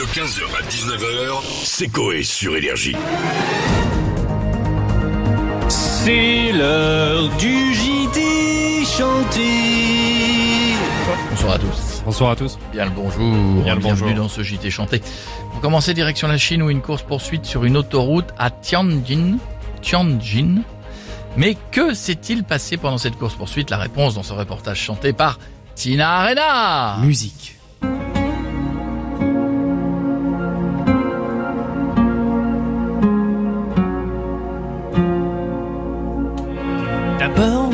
De 15h à 19h, c'est Coé sur Énergie. C'est l'heure du JT chanté. Bonsoir à tous. Bonsoir à tous. Bien le bonjour. Bien le Bienvenue bonjour. dans ce JT chanté. Pour commencer, direction la Chine où une course poursuite sur une autoroute à Tianjin. Tianjin. Mais que s'est-il passé pendant cette course poursuite? La réponse dans ce reportage chanté par Tina Arena. Musique.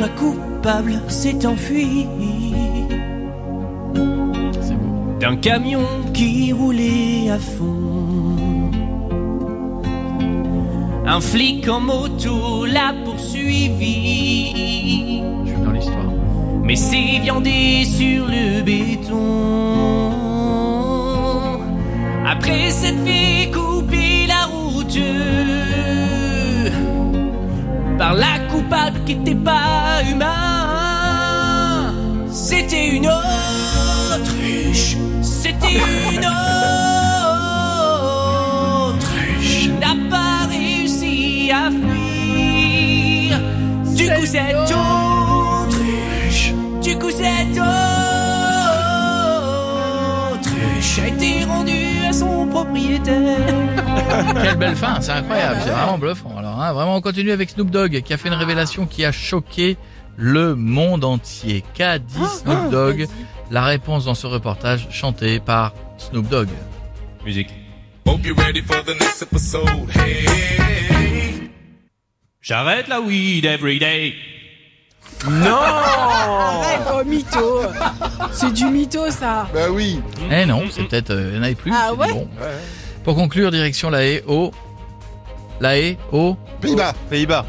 La coupable s'est enfuie C'est d'un camion qui roulait à fond. Un flic en moto l'a poursuivi, Je suis dans l'histoire. mais s'est viandé sur le béton. Après s'être fait couper la route par la coupable qui n'était pas humain. C'était une autruche, c'était une autruche. N'a pas réussi à fuir. Du coup, cette autruche, du coup, cette autruche a été rendue à son propriétaire. Quelle belle fin, c'est incroyable, c'est vraiment bluffant. Alors, hein, vraiment, on continue avec Snoop Dogg qui a fait une révélation qui a choqué le monde entier. Qu'a dit Snoop Dogg La réponse dans ce reportage chanté par Snoop Dogg. Musique. J'arrête la weed every day. Arrête, oh mytho C'est du mytho ça Bah oui. Eh non, c'est peut-être, euh, il y en avait plus. Ah ouais bon. Pour conclure, direction la haie au... La haie au... Pays-Bas. Pays-Bas.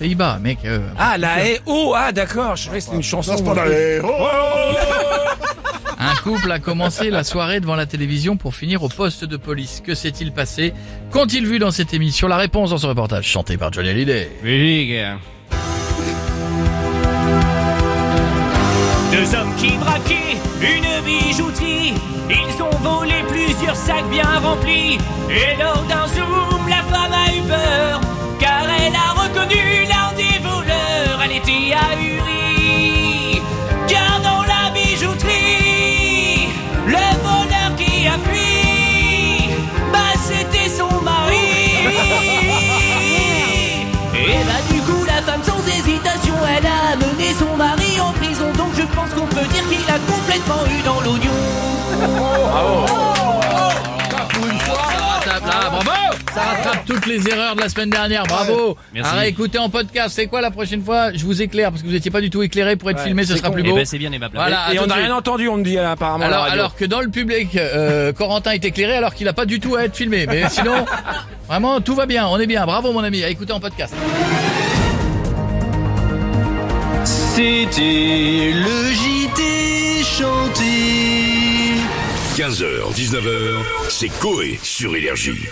Pays-Bas, mec. euh, Ah, la haie. Oh, ah, d'accord. Je croyais que c'était une chanson. Non, c'est pas la haie. Oh Un couple a commencé la soirée devant la télévision pour finir au poste de police. Que s'est-il passé? Qu'ont-ils vu dans cette émission? La réponse dans ce reportage chanté par Johnny Hallyday. Musique. Deux hommes qui braquaient une bijouterie. Ils ont volé plusieurs sacs bien remplis. Et lors d'un zoom, la femme a eu peur. Car elle a reconnu l'un des voleurs. Elle était ahurie. Car dans la bijouterie, le voleur qui a fui, bah c'était son mari. Et bah du coup la femme sans hésitation elle a mené son mari en prison Donc je pense qu'on peut dire qu'il a complètement eu dans Ça rattrape toutes les erreurs de la semaine dernière, bravo Merci. À réécouter en podcast, c'est quoi la prochaine fois? Je vous éclaire, parce que vous étiez pas du tout éclairé pour être Ouais, filmé, ce sera con. plus Eh beau. ben c'est bien. Voilà, Et on n'a rien entendu, on me dit apparemment. à la alors, radio. alors que dans le public, euh, Corentin est éclairé alors qu'il a pas du tout à être filmé. Mais sinon, vraiment, tout va bien, on est bien. Bravo mon ami, à écouter en podcast. C'était le JT chanté. 15h, 19h, c'est Coé sur Énergie.